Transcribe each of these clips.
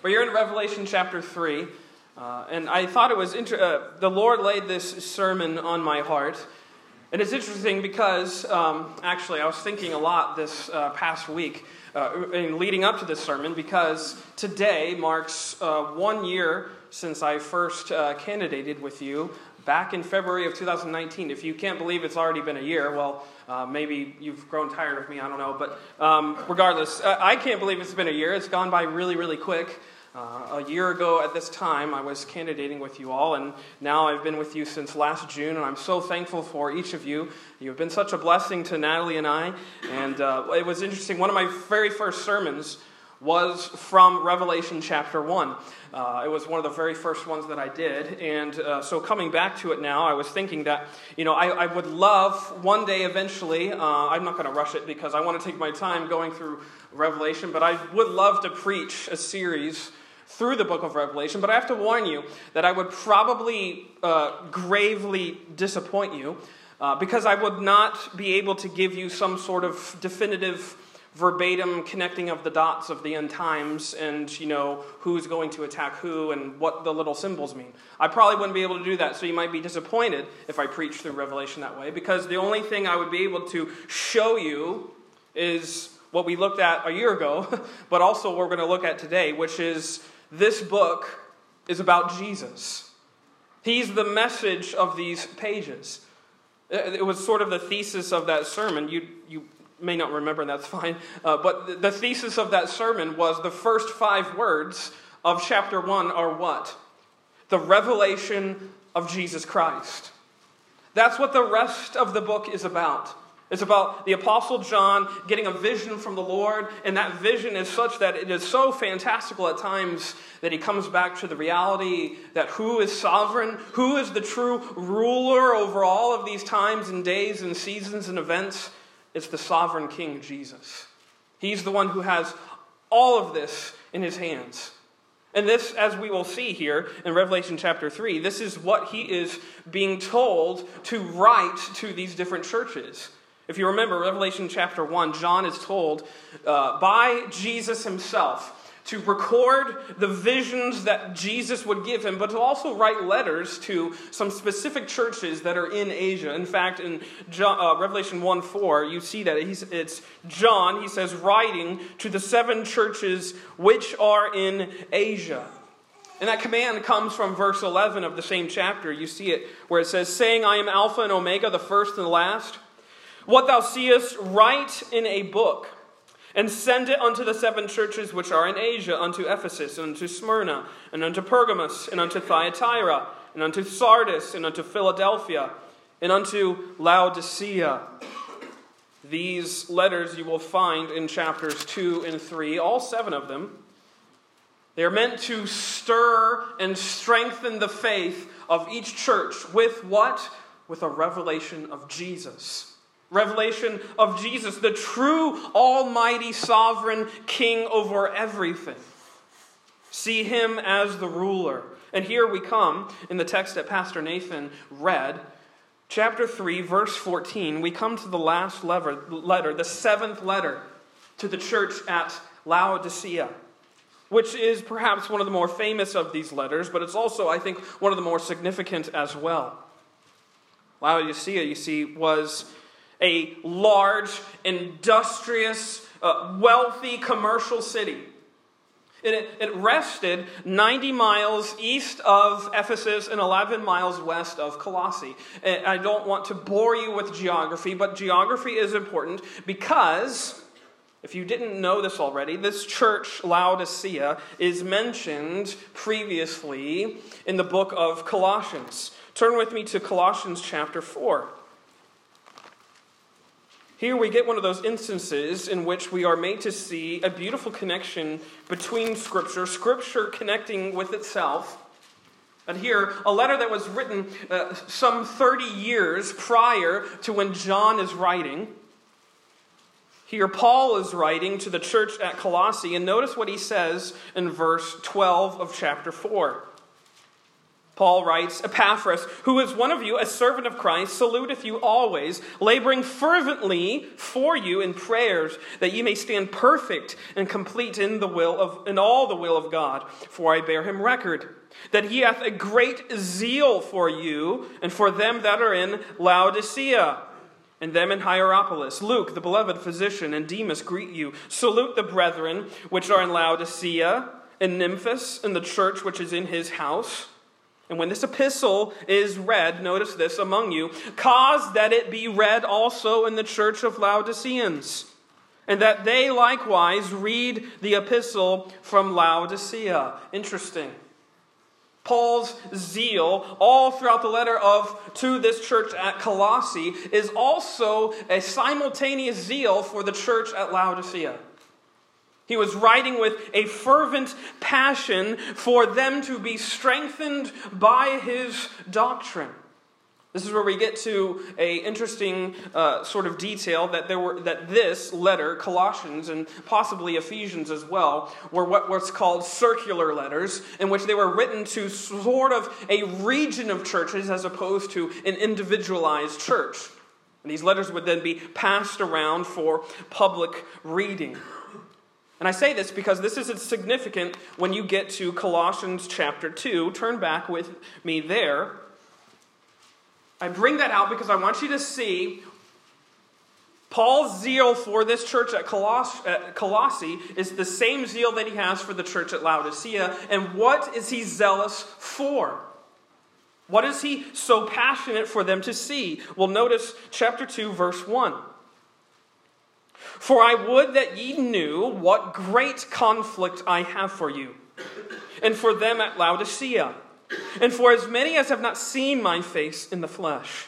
But you're in Revelation chapter 3. Uh, and I thought it was inter- uh, the Lord laid this sermon on my heart. And it's interesting because um, actually I was thinking a lot this uh, past week uh, in leading up to this sermon because today marks uh, one year since I first uh, candidated with you back in February of 2019. If you can't believe it's already been a year, well, uh, maybe you've grown tired of me, I don't know. But um, regardless, I can't believe it's been a year. It's gone by really, really quick. Uh, a year ago at this time, I was candidating with you all, and now I've been with you since last June, and I'm so thankful for each of you. You've been such a blessing to Natalie and I, and uh, it was interesting. One of my very first sermons was from Revelation chapter 1. Uh, it was one of the very first ones that I did. And uh, so coming back to it now, I was thinking that, you know, I, I would love one day eventually, uh, I'm not going to rush it because I want to take my time going through Revelation, but I would love to preach a series through the book of Revelation. But I have to warn you that I would probably uh, gravely disappoint you uh, because I would not be able to give you some sort of definitive verbatim connecting of the dots of the end times and you know who's going to attack who and what the little symbols mean. I probably wouldn't be able to do that so you might be disappointed if i preach through revelation that way because the only thing i would be able to show you is what we looked at a year ago but also what we're going to look at today which is this book is about jesus. He's the message of these pages. It was sort of the thesis of that sermon. You, you may not remember, and that's fine. Uh, but the thesis of that sermon was the first five words of chapter one are what? The revelation of Jesus Christ. That's what the rest of the book is about. It's about the Apostle John getting a vision from the Lord, and that vision is such that it is so fantastical at times that he comes back to the reality that who is sovereign, who is the true ruler over all of these times and days and seasons and events, it's the sovereign King, Jesus. He's the one who has all of this in his hands. And this, as we will see here in Revelation chapter 3, this is what he is being told to write to these different churches. If you remember, Revelation chapter 1, John is told uh, by Jesus himself to record the visions that Jesus would give him, but to also write letters to some specific churches that are in Asia. In fact, in John, uh, Revelation 1 4, you see that it's John, he says, writing to the seven churches which are in Asia. And that command comes from verse 11 of the same chapter. You see it where it says, Saying, I am Alpha and Omega, the first and the last. What thou seest, write in a book and send it unto the seven churches which are in Asia, unto Ephesus, and unto Smyrna, and unto Pergamos, and unto Thyatira, and unto Sardis, and unto Philadelphia, and unto Laodicea. These letters you will find in chapters 2 and 3, all seven of them. They are meant to stir and strengthen the faith of each church with what? With a revelation of Jesus. Revelation of Jesus, the true, almighty, sovereign king over everything. See him as the ruler. And here we come in the text that Pastor Nathan read, chapter 3, verse 14. We come to the last letter, the seventh letter to the church at Laodicea, which is perhaps one of the more famous of these letters, but it's also, I think, one of the more significant as well. Laodicea, you see, was a large, industrious, uh, wealthy commercial city. It, it rested 90 miles east of Ephesus and 11 miles west of Colossae. I don't want to bore you with geography, but geography is important because, if you didn't know this already, this church, Laodicea, is mentioned previously in the book of Colossians. Turn with me to Colossians chapter 4. Here we get one of those instances in which we are made to see a beautiful connection between Scripture, Scripture connecting with itself. And here, a letter that was written uh, some 30 years prior to when John is writing. Here, Paul is writing to the church at Colossae, and notice what he says in verse 12 of chapter 4. Paul writes, Epaphras, who is one of you, a servant of Christ, saluteth you always, laboring fervently for you in prayers, that ye may stand perfect and complete in the will of in all the will of God. For I bear him record, that he hath a great zeal for you, and for them that are in Laodicea. And them in Hierapolis. Luke, the beloved physician, and Demas greet you. Salute the brethren which are in Laodicea, and Nymphas, and the church which is in his house. And when this epistle is read, notice this among you, cause that it be read also in the church of Laodiceans, and that they likewise read the epistle from Laodicea. Interesting. Paul's zeal all throughout the letter of to this church at Colossae is also a simultaneous zeal for the church at Laodicea. He was writing with a fervent passion for them to be strengthened by his doctrine. This is where we get to a interesting uh, sort of detail that there were that this letter, Colossians and possibly Ephesians as well, were what was called circular letters, in which they were written to sort of a region of churches as opposed to an individualized church. And these letters would then be passed around for public reading. And I say this because this is significant when you get to Colossians chapter 2. Turn back with me there. I bring that out because I want you to see Paul's zeal for this church at, Coloss- at Colossae is the same zeal that he has for the church at Laodicea. And what is he zealous for? What is he so passionate for them to see? Well, notice chapter 2, verse 1. For I would that ye knew what great conflict I have for you, and for them at Laodicea, and for as many as have not seen my face in the flesh,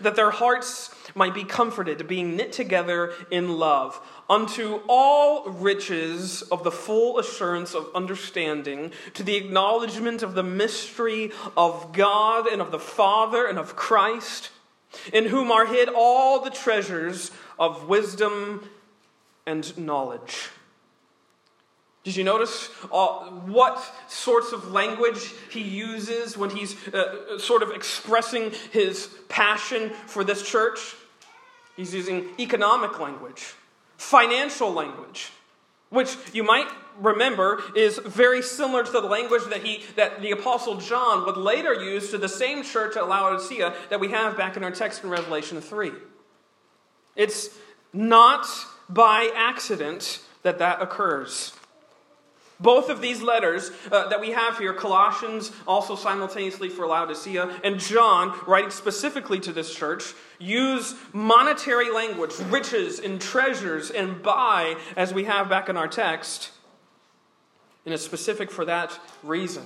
that their hearts might be comforted, being knit together in love, unto all riches of the full assurance of understanding, to the acknowledgement of the mystery of God and of the Father and of Christ, in whom are hid all the treasures of wisdom and knowledge. Did you notice uh, what sorts of language he uses when he's uh, sort of expressing his passion for this church? He's using economic language, financial language, which you might remember is very similar to the language that, he, that the Apostle John would later use to the same church at Laodicea that we have back in our text in Revelation 3. It's not by accident that that occurs. Both of these letters uh, that we have here, Colossians, also simultaneously for Laodicea, and John, writing specifically to this church, use monetary language, riches and treasures, and buy, as we have back in our text, and it's specific for that reason.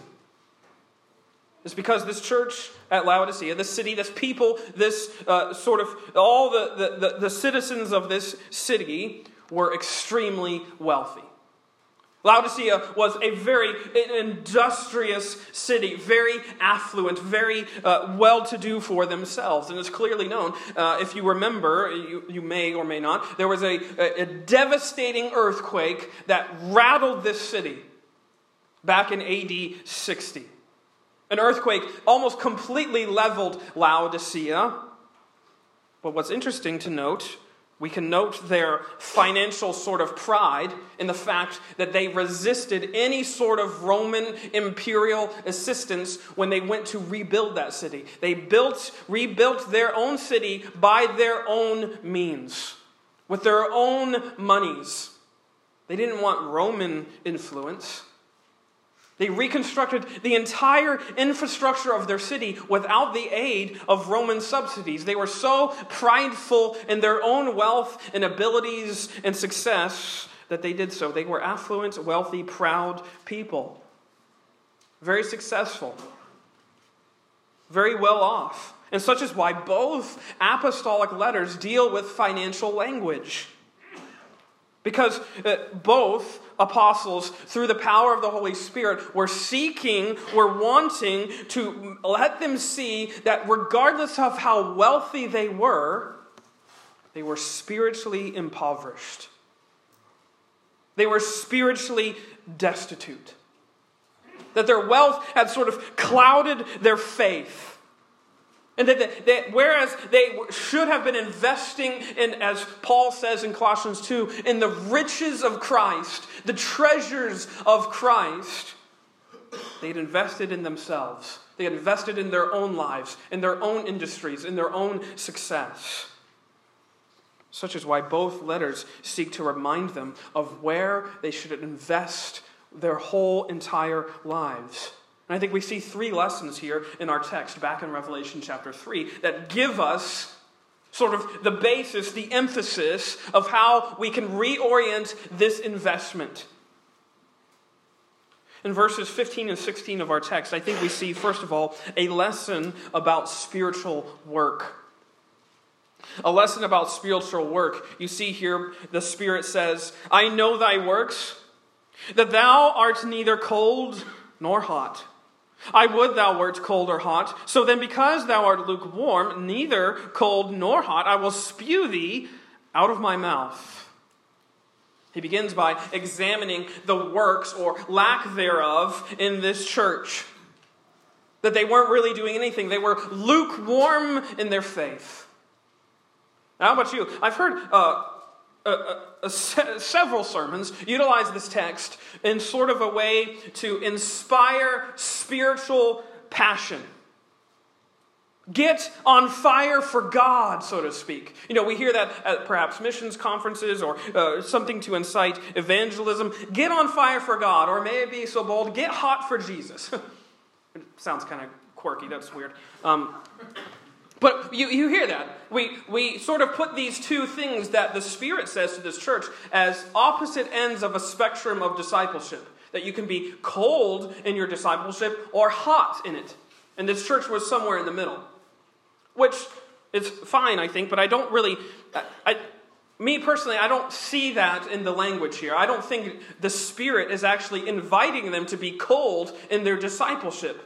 It's because this church at Laodicea, this city, this people, this uh, sort of all the, the, the, citizens of this city were extremely wealthy. Laodicea was a very industrious city, very affluent, very uh, well to do for themselves. And it's clearly known. Uh, if you remember, you, you may or may not, there was a, a, a devastating earthquake that rattled this city back in AD 60. An earthquake almost completely leveled Laodicea. But what's interesting to note, we can note their financial sort of pride in the fact that they resisted any sort of Roman imperial assistance when they went to rebuild that city. They built, rebuilt their own city by their own means, with their own monies. They didn't want Roman influence. They reconstructed the entire infrastructure of their city without the aid of Roman subsidies. They were so prideful in their own wealth and abilities and success that they did so. They were affluent, wealthy, proud people. Very successful. Very well off. And such is why both apostolic letters deal with financial language. Because uh, both apostles, through the power of the Holy Spirit, were seeking, were wanting to let them see that regardless of how wealthy they were, they were spiritually impoverished. They were spiritually destitute. that their wealth had sort of clouded their faith. And that, that, whereas they should have been investing in, as Paul says in Colossians 2, in the riches of Christ, the treasures of Christ, they had invested in themselves. They invested in their own lives, in their own industries, in their own success. Such is why both letters seek to remind them of where they should invest their whole entire lives. And I think we see three lessons here in our text back in Revelation chapter 3 that give us sort of the basis, the emphasis of how we can reorient this investment. In verses 15 and 16 of our text, I think we see, first of all, a lesson about spiritual work. A lesson about spiritual work. You see here, the Spirit says, I know thy works, that thou art neither cold nor hot. I would thou wert cold or hot. So then, because thou art lukewarm, neither cold nor hot, I will spew thee out of my mouth. He begins by examining the works or lack thereof in this church. That they weren't really doing anything, they were lukewarm in their faith. Now, how about you? I've heard uh, uh, uh, se- several sermons utilize this text in sort of a way to inspire spiritual passion. Get on fire for God, so to speak. You know, we hear that at perhaps missions conferences or uh, something to incite evangelism. Get on fire for God, or may it be so bold, get hot for Jesus. it sounds kind of quirky, that's weird. Um, but you, you hear that. We, we sort of put these two things that the Spirit says to this church as opposite ends of a spectrum of discipleship. That you can be cold in your discipleship or hot in it. And this church was somewhere in the middle. Which is fine, I think, but I don't really. I, I, me personally, I don't see that in the language here. I don't think the Spirit is actually inviting them to be cold in their discipleship.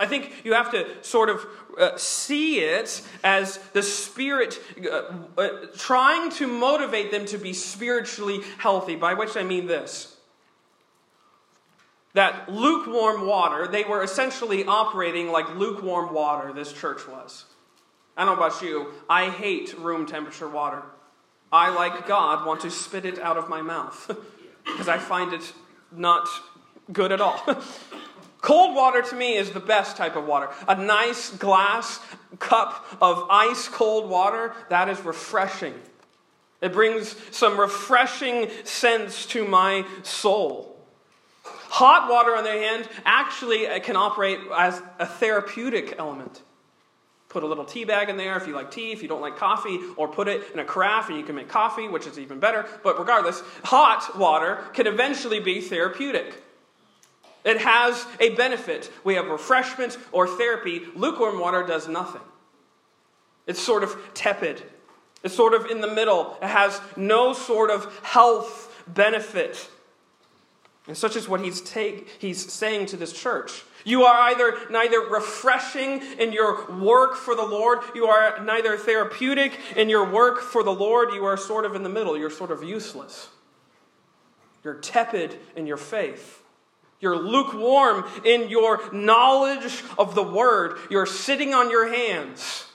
I think you have to sort of uh, see it as the Spirit uh, uh, trying to motivate them to be spiritually healthy, by which I mean this. That lukewarm water, they were essentially operating like lukewarm water, this church was. I don't know about you, I hate room temperature water. I, like God, want to spit it out of my mouth because I find it not good at all. Cold water to me is the best type of water. A nice glass cup of ice cold water, that is refreshing. It brings some refreshing sense to my soul. Hot water, on the other hand, actually uh, can operate as a therapeutic element. Put a little tea bag in there if you like tea, if you don't like coffee, or put it in a carafe and you can make coffee, which is even better. But regardless, hot water can eventually be therapeutic. It has a benefit. We have refreshment or therapy. Lukewarm water does nothing. It's sort of tepid. It's sort of in the middle. It has no sort of health benefit. And such is what he's, take, he's saying to this church. You are either neither refreshing in your work for the Lord, you are neither therapeutic in your work for the Lord, you are sort of in the middle. You're sort of useless. You're tepid in your faith. You're lukewarm in your knowledge of the word. You're sitting on your hands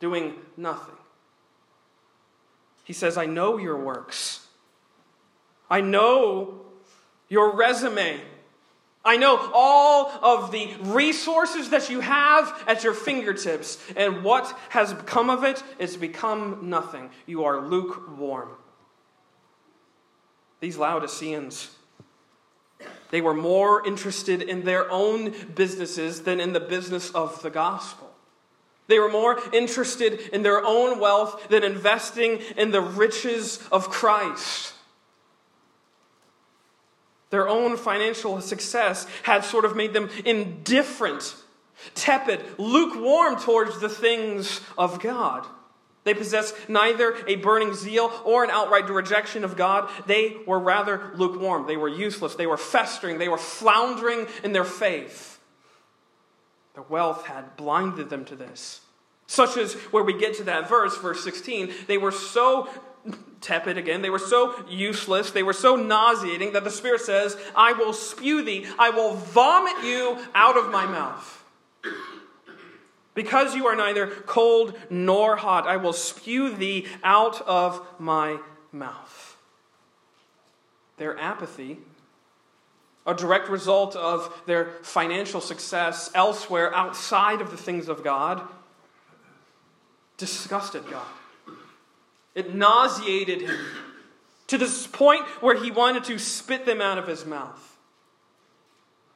doing nothing. He says, I know your works. I know your resume. I know all of the resources that you have at your fingertips, and what has come of it is become nothing. You are lukewarm. These Laodiceans they were more interested in their own businesses than in the business of the gospel. They were more interested in their own wealth than investing in the riches of Christ. Their own financial success had sort of made them indifferent, tepid, lukewarm towards the things of God. They possessed neither a burning zeal or an outright rejection of God. They were rather lukewarm. They were useless. They were festering. They were floundering in their faith. Their wealth had blinded them to this. Such as where we get to that verse, verse 16, they were so tepid again. They were so useless, they were so nauseating that the Spirit says, I will spew thee, I will vomit you out of my mouth. Because you are neither cold nor hot, I will spew thee out of my mouth. Their apathy, a direct result of their financial success elsewhere outside of the things of God, disgusted God. It nauseated him to this point where he wanted to spit them out of his mouth.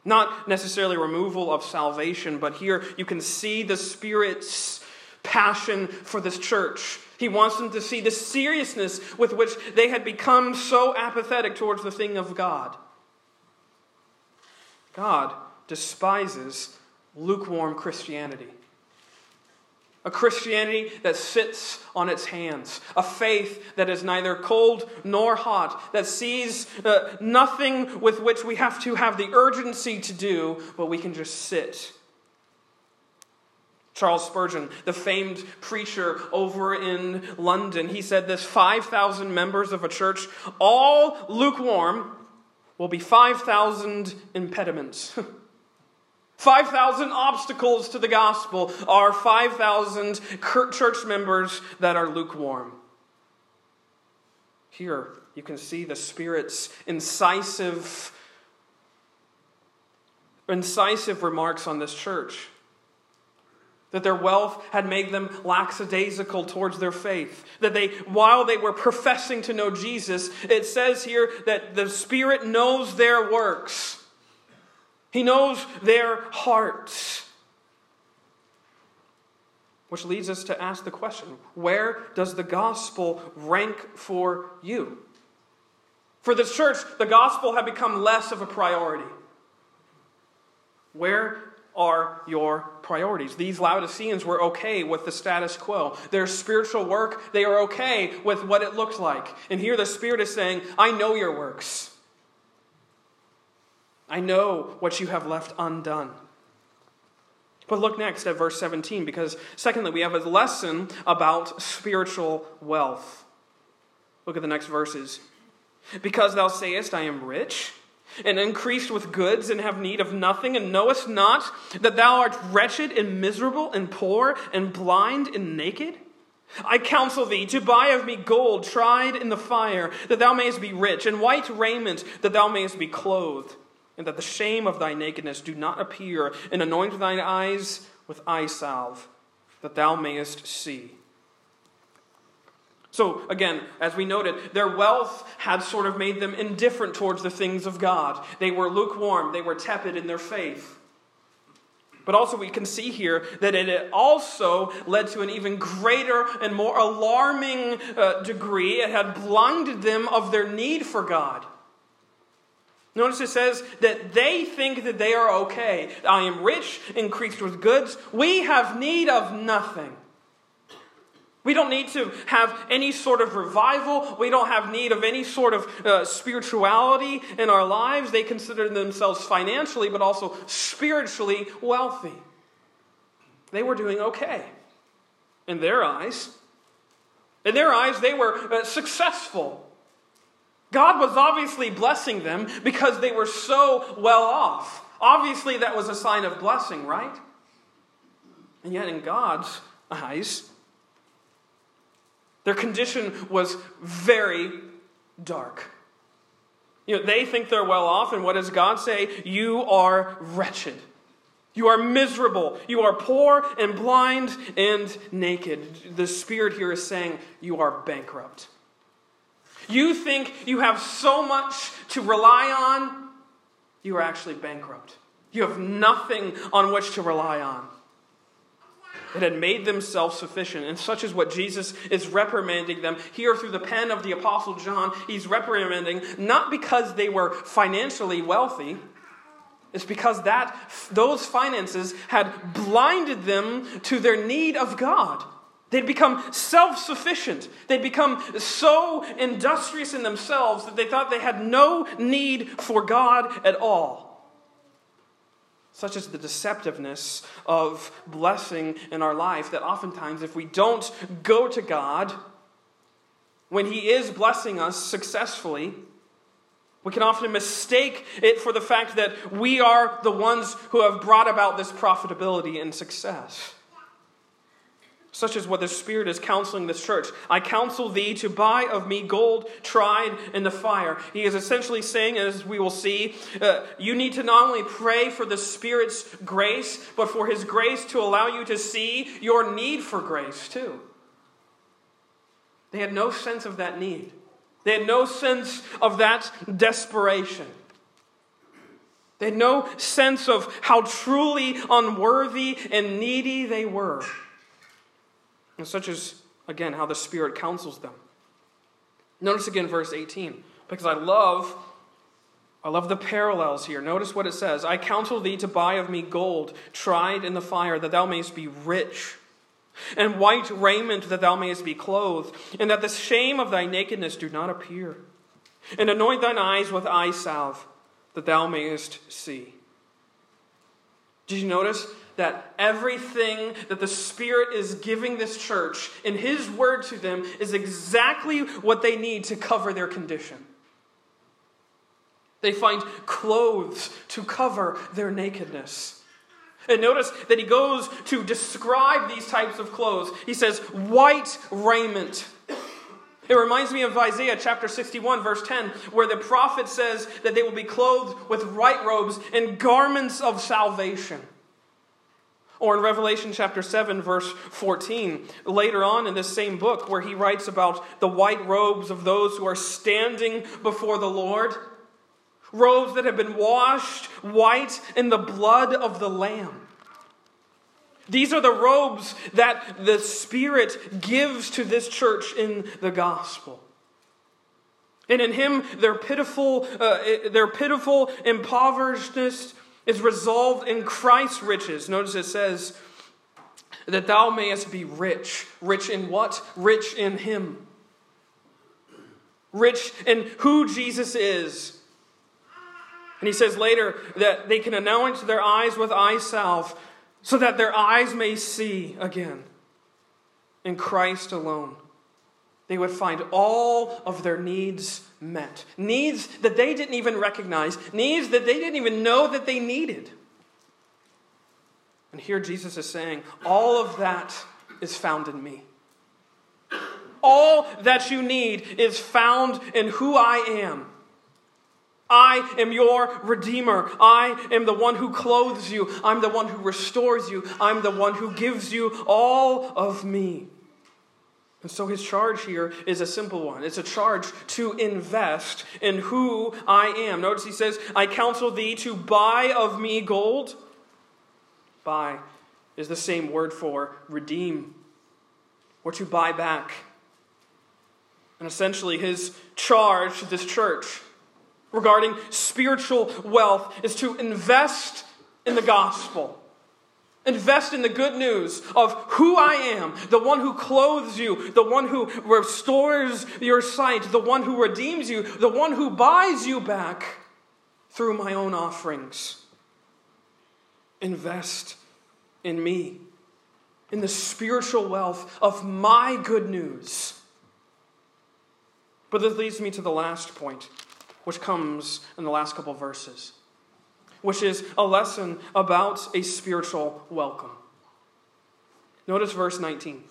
Not necessarily removal of salvation, but here you can see the Spirit's passion for this church. He wants them to see the seriousness with which they had become so apathetic towards the thing of God. God despises lukewarm Christianity a Christianity that sits on its hands, a faith that is neither cold nor hot, that sees uh, nothing with which we have to have the urgency to do, but we can just sit. Charles Spurgeon, the famed preacher over in London, he said this 5,000 members of a church, all lukewarm, will be 5,000 impediments. 5,000 obstacles to the gospel are 5,000 church members that are lukewarm. Here, you can see the Spirit's incisive, incisive remarks on this church. That their wealth had made them lackadaisical towards their faith. That they, while they were professing to know Jesus, it says here that the Spirit knows their works. He knows their hearts. Which leads us to ask the question where does the gospel rank for you? For the church, the gospel had become less of a priority. Where are your priorities? These Laodiceans were okay with the status quo. Their spiritual work, they are okay with what it looked like. And here the Spirit is saying, I know your works. I know what you have left undone. But look next at verse 17, because secondly, we have a lesson about spiritual wealth. Look at the next verses. Because thou sayest, I am rich, and increased with goods, and have need of nothing, and knowest not that thou art wretched and miserable, and poor, and blind, and naked? I counsel thee to buy of me gold tried in the fire, that thou mayest be rich, and white raiment, that thou mayest be clothed and that the shame of thy nakedness do not appear, and anoint thine eyes with eye salve, that thou mayest see. So, again, as we noted, their wealth had sort of made them indifferent towards the things of God. They were lukewarm, they were tepid in their faith. But also, we can see here that it also led to an even greater and more alarming uh, degree. It had blinded them of their need for God. Notice it says that they think that they are okay. I am rich, increased with goods. We have need of nothing. We don't need to have any sort of revival. We don't have need of any sort of uh, spirituality in our lives. They consider themselves financially, but also spiritually wealthy. They were doing okay in their eyes. In their eyes, they were uh, successful. God was obviously blessing them because they were so well off. Obviously, that was a sign of blessing, right? And yet, in God's eyes, their condition was very dark. You know, they think they're well off, and what does God say? You are wretched. You are miserable. You are poor and blind and naked. The Spirit here is saying you are bankrupt. You think you have so much to rely on, you are actually bankrupt. You have nothing on which to rely on. It had made them self sufficient, and such is what Jesus is reprimanding them here through the pen of the Apostle John. He's reprimanding not because they were financially wealthy, it's because that, those finances had blinded them to their need of God. They'd become self sufficient. They'd become so industrious in themselves that they thought they had no need for God at all. Such is the deceptiveness of blessing in our life that oftentimes, if we don't go to God, when He is blessing us successfully, we can often mistake it for the fact that we are the ones who have brought about this profitability and success. Such is what the Spirit is counseling this church. I counsel thee to buy of me gold tried in the fire. He is essentially saying, as we will see, uh, you need to not only pray for the Spirit's grace, but for His grace to allow you to see your need for grace too. They had no sense of that need, they had no sense of that desperation. They had no sense of how truly unworthy and needy they were. And such is, again, how the Spirit counsels them. Notice again verse 18, because I love. I love the parallels here. Notice what it says I counsel thee to buy of me gold, tried in the fire, that thou mayest be rich, and white raiment, that thou mayest be clothed, and that the shame of thy nakedness do not appear. And anoint thine eyes with eye salve, that thou mayest see. Did you notice? That everything that the Spirit is giving this church in His word to them is exactly what they need to cover their condition. They find clothes to cover their nakedness. And notice that he goes to describe these types of clothes. He says, white raiment. It reminds me of Isaiah chapter 61, verse 10, where the prophet says that they will be clothed with white robes and garments of salvation. Or in Revelation chapter 7, verse 14, later on in this same book, where he writes about the white robes of those who are standing before the Lord, robes that have been washed white in the blood of the Lamb. These are the robes that the Spirit gives to this church in the gospel. And in Him, their pitiful, uh, their pitiful impoverishedness is resolved in Christ's riches. Notice it says, that thou mayest be rich. Rich in what? Rich in Him. Rich in who Jesus is. And he says later that they can anoint their eyes with eye salve so that their eyes may see again in Christ alone they would find all of their needs met. Needs that they didn't even recognize, needs that they didn't even know that they needed. And here Jesus is saying, All of that is found in me. All that you need is found in who I am. I am your Redeemer. I am the one who clothes you. I'm the one who restores you. I'm the one who gives you all of me. And so his charge here is a simple one. It's a charge to invest in who I am. Notice he says, I counsel thee to buy of me gold. Buy is the same word for redeem or to buy back. And essentially, his charge to this church regarding spiritual wealth is to invest in the gospel. Invest in the good news of who I am, the one who clothes you, the one who restores your sight, the one who redeems you, the one who buys you back through my own offerings. Invest in me, in the spiritual wealth of my good news. But this leads me to the last point, which comes in the last couple verses which is a lesson about a spiritual welcome. Notice verse 19.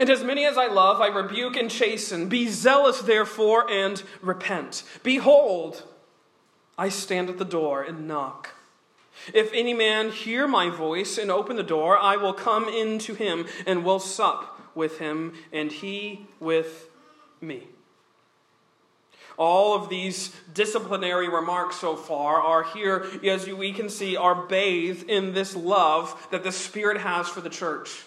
And as many as I love, I rebuke and chasten. Be zealous, therefore, and repent. Behold, I stand at the door and knock. If any man hear my voice and open the door, I will come in to him and will sup with him, and he with me. All of these disciplinary remarks so far are here, as we can see, are bathed in this love that the Spirit has for the church.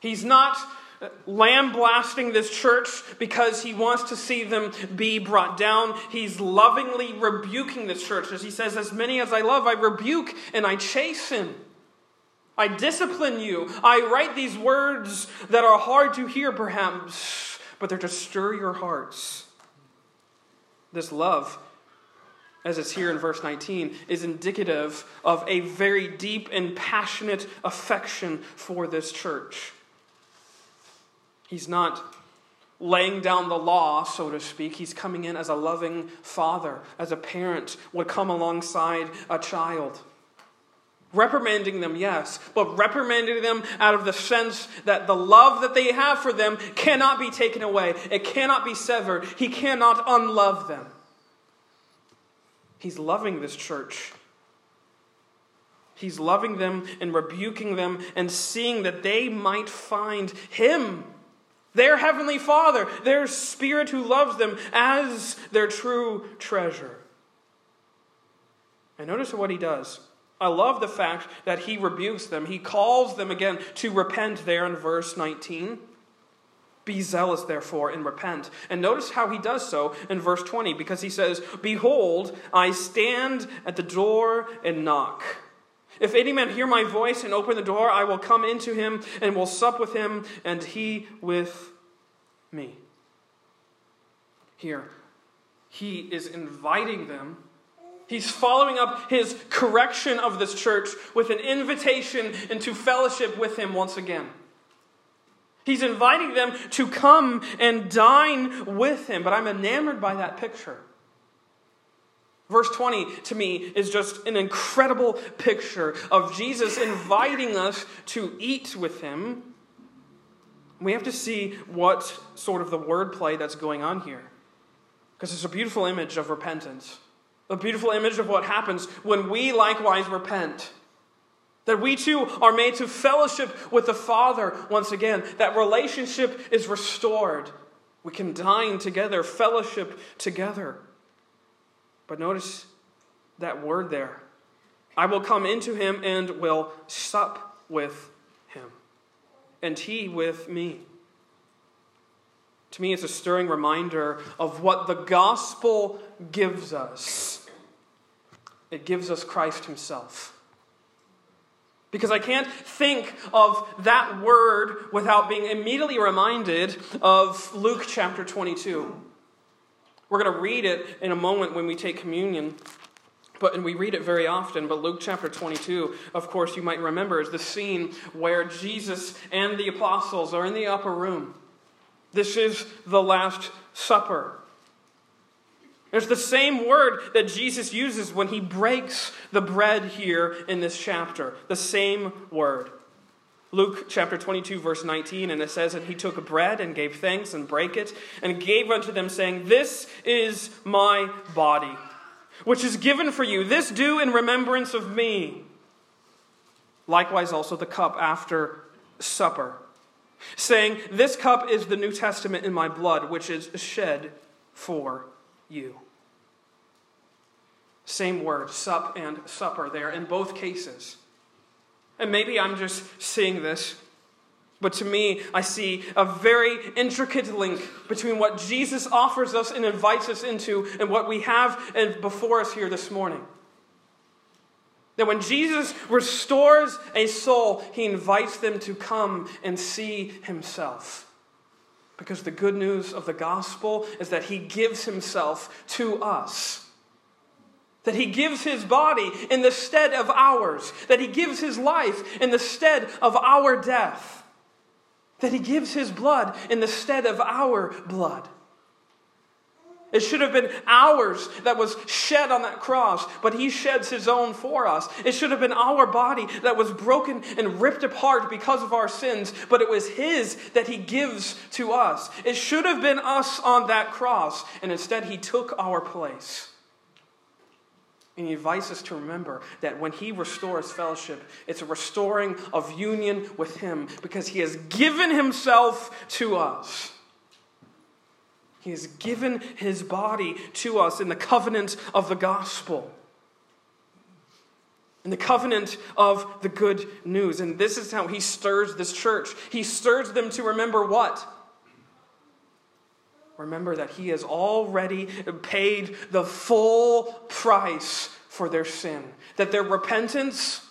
He's not uh, lambasting this church because he wants to see them be brought down. He's lovingly rebuking this church. As he says, As many as I love, I rebuke and I chasten. I discipline you. I write these words that are hard to hear, perhaps, but they're to stir your hearts. This love, as it's here in verse 19, is indicative of a very deep and passionate affection for this church. He's not laying down the law, so to speak. He's coming in as a loving father, as a parent would come alongside a child. Reprimanding them, yes, but reprimanding them out of the sense that the love that they have for them cannot be taken away. It cannot be severed. He cannot unlove them. He's loving this church. He's loving them and rebuking them and seeing that they might find Him, their Heavenly Father, their Spirit who loves them, as their true treasure. And notice what He does. I love the fact that he rebukes them. He calls them again to repent there in verse 19. Be zealous, therefore, and repent. And notice how he does so in verse 20, because he says, Behold, I stand at the door and knock. If any man hear my voice and open the door, I will come into him and will sup with him, and he with me. Here, he is inviting them He's following up his correction of this church with an invitation into fellowship with him once again. He's inviting them to come and dine with him, but I'm enamored by that picture. Verse 20 to me is just an incredible picture of Jesus inviting us to eat with him. We have to see what sort of the wordplay that's going on here. Because it's a beautiful image of repentance. A beautiful image of what happens when we likewise repent. That we too are made to fellowship with the Father once again. That relationship is restored. We can dine together, fellowship together. But notice that word there I will come into him and will sup with him, and he with me. To me, it's a stirring reminder of what the gospel gives us. It gives us Christ Himself. Because I can't think of that word without being immediately reminded of Luke chapter 22. We're going to read it in a moment when we take communion. But, and we read it very often, but Luke chapter 22, of course, you might remember, is the scene where Jesus and the apostles are in the upper room. This is the Last Supper. It's the same word that Jesus uses when he breaks the bread here in this chapter. The same word. Luke chapter 22, verse 19, and it says, And he took bread and gave thanks and brake it, and gave unto them, saying, This is my body, which is given for you. This do in remembrance of me. Likewise, also the cup after supper saying, This cup is the New Testament in my blood, which is shed for you. Same word, sup and supper, there in both cases. And maybe I'm just seeing this, but to me, I see a very intricate link between what Jesus offers us and invites us into and what we have and before us here this morning. That when Jesus restores a soul, he invites them to come and see himself. Because the good news of the gospel is that he gives himself to us. That he gives his body in the stead of ours. That he gives his life in the stead of our death. That he gives his blood in the stead of our blood. It should have been ours that was shed on that cross, but he sheds his own for us. It should have been our body that was broken and ripped apart because of our sins, but it was his that he gives to us. It should have been us on that cross, and instead he took our place. And he invites us to remember that when he restores fellowship, it's a restoring of union with him because he has given himself to us. He has given his body to us in the covenant of the gospel. In the covenant of the good news. And this is how he stirs this church. He stirs them to remember what? Remember that he has already paid the full price for their sin. That their repentance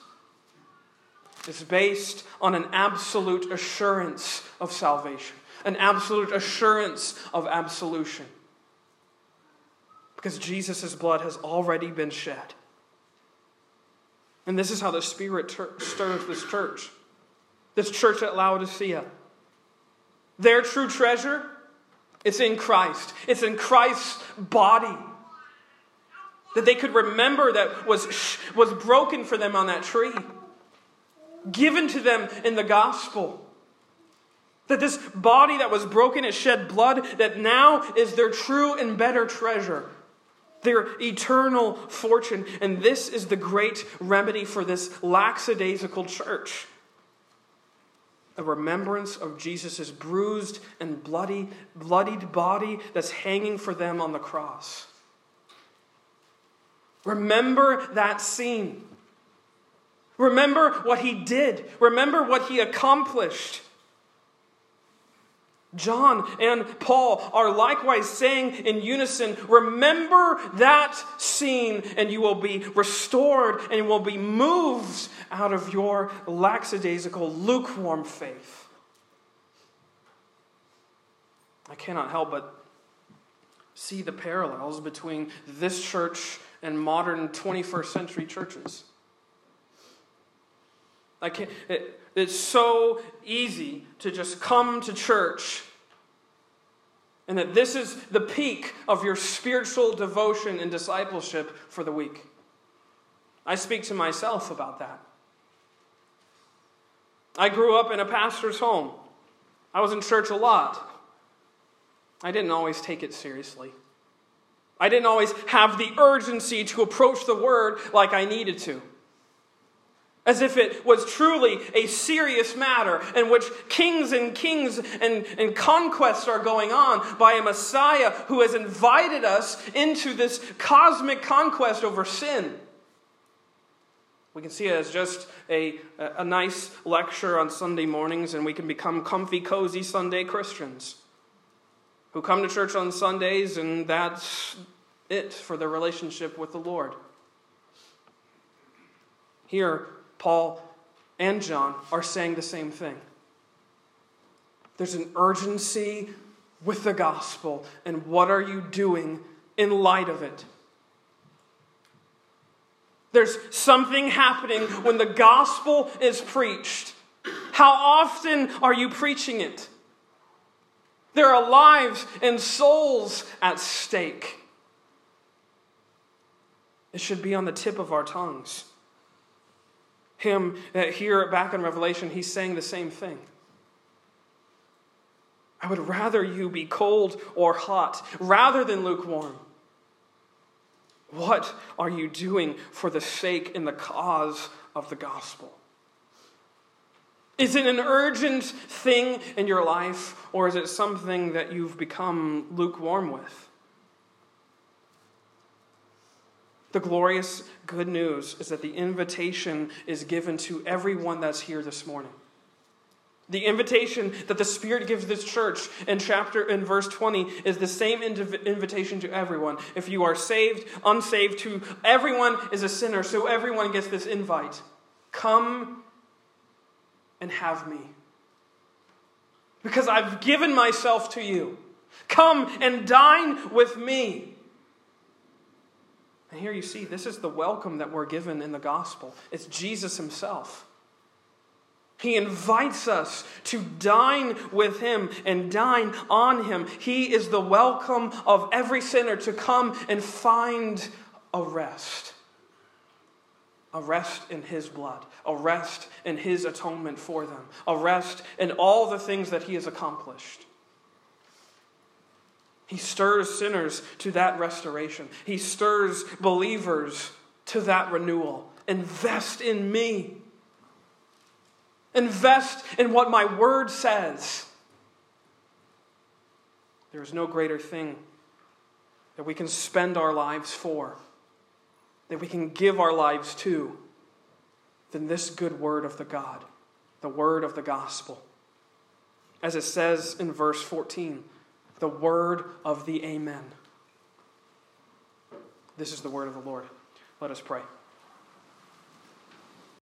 is based on an absolute assurance of salvation an absolute assurance of absolution. Because Jesus' blood has already been shed. And this is how the Spirit ter- stirs this church, this church at Laodicea. Their true treasure, it's in Christ. It's in Christ's body. That they could remember that was, was broken for them on that tree, given to them in the gospel. That this body that was broken, it shed blood, that now is their true and better treasure, their eternal fortune. And this is the great remedy for this lackadaisical church a remembrance of Jesus' bruised and bloody, bloodied body that's hanging for them on the cross. Remember that scene. Remember what he did. Remember what he accomplished. John and Paul are likewise saying in unison, Remember that scene, and you will be restored and will be moved out of your lackadaisical, lukewarm faith. I cannot help but see the parallels between this church and modern 21st century churches. I can't, it, it's so easy to just come to church and that this is the peak of your spiritual devotion and discipleship for the week. I speak to myself about that. I grew up in a pastor's home. I was in church a lot. I didn't always take it seriously. I didn't always have the urgency to approach the word like I needed to as if it was truly a serious matter in which kings and kings and, and conquests are going on by a Messiah who has invited us into this cosmic conquest over sin. We can see it as just a, a nice lecture on Sunday mornings, and we can become comfy, cozy Sunday Christians who come to church on Sundays, and that's it for their relationship with the Lord. Here, Paul and John are saying the same thing. There's an urgency with the gospel, and what are you doing in light of it? There's something happening when the gospel is preached. How often are you preaching it? There are lives and souls at stake. It should be on the tip of our tongues him uh, here back in Revelation, he's saying the same thing. I would rather you be cold or hot rather than lukewarm. What are you doing for the sake and the cause of the gospel? Is it an urgent thing in your life, or is it something that you've become lukewarm with? The glorious good news is that the invitation is given to everyone that's here this morning. The invitation that the Spirit gives this church in chapter in verse 20 is the same invitation to everyone. If you are saved, unsaved, to everyone is a sinner, so everyone gets this invite. Come and have me. Because I've given myself to you. Come and dine with me. And here you see, this is the welcome that we're given in the gospel. It's Jesus himself. He invites us to dine with him and dine on him. He is the welcome of every sinner to come and find a rest. A rest in his blood, a rest in his atonement for them, a rest in all the things that he has accomplished. He stirs sinners to that restoration. He stirs believers to that renewal. Invest in me. Invest in what my word says. There is no greater thing that we can spend our lives for, that we can give our lives to, than this good word of the God, the word of the gospel. As it says in verse 14, the word of the Amen. This is the word of the Lord. Let us pray.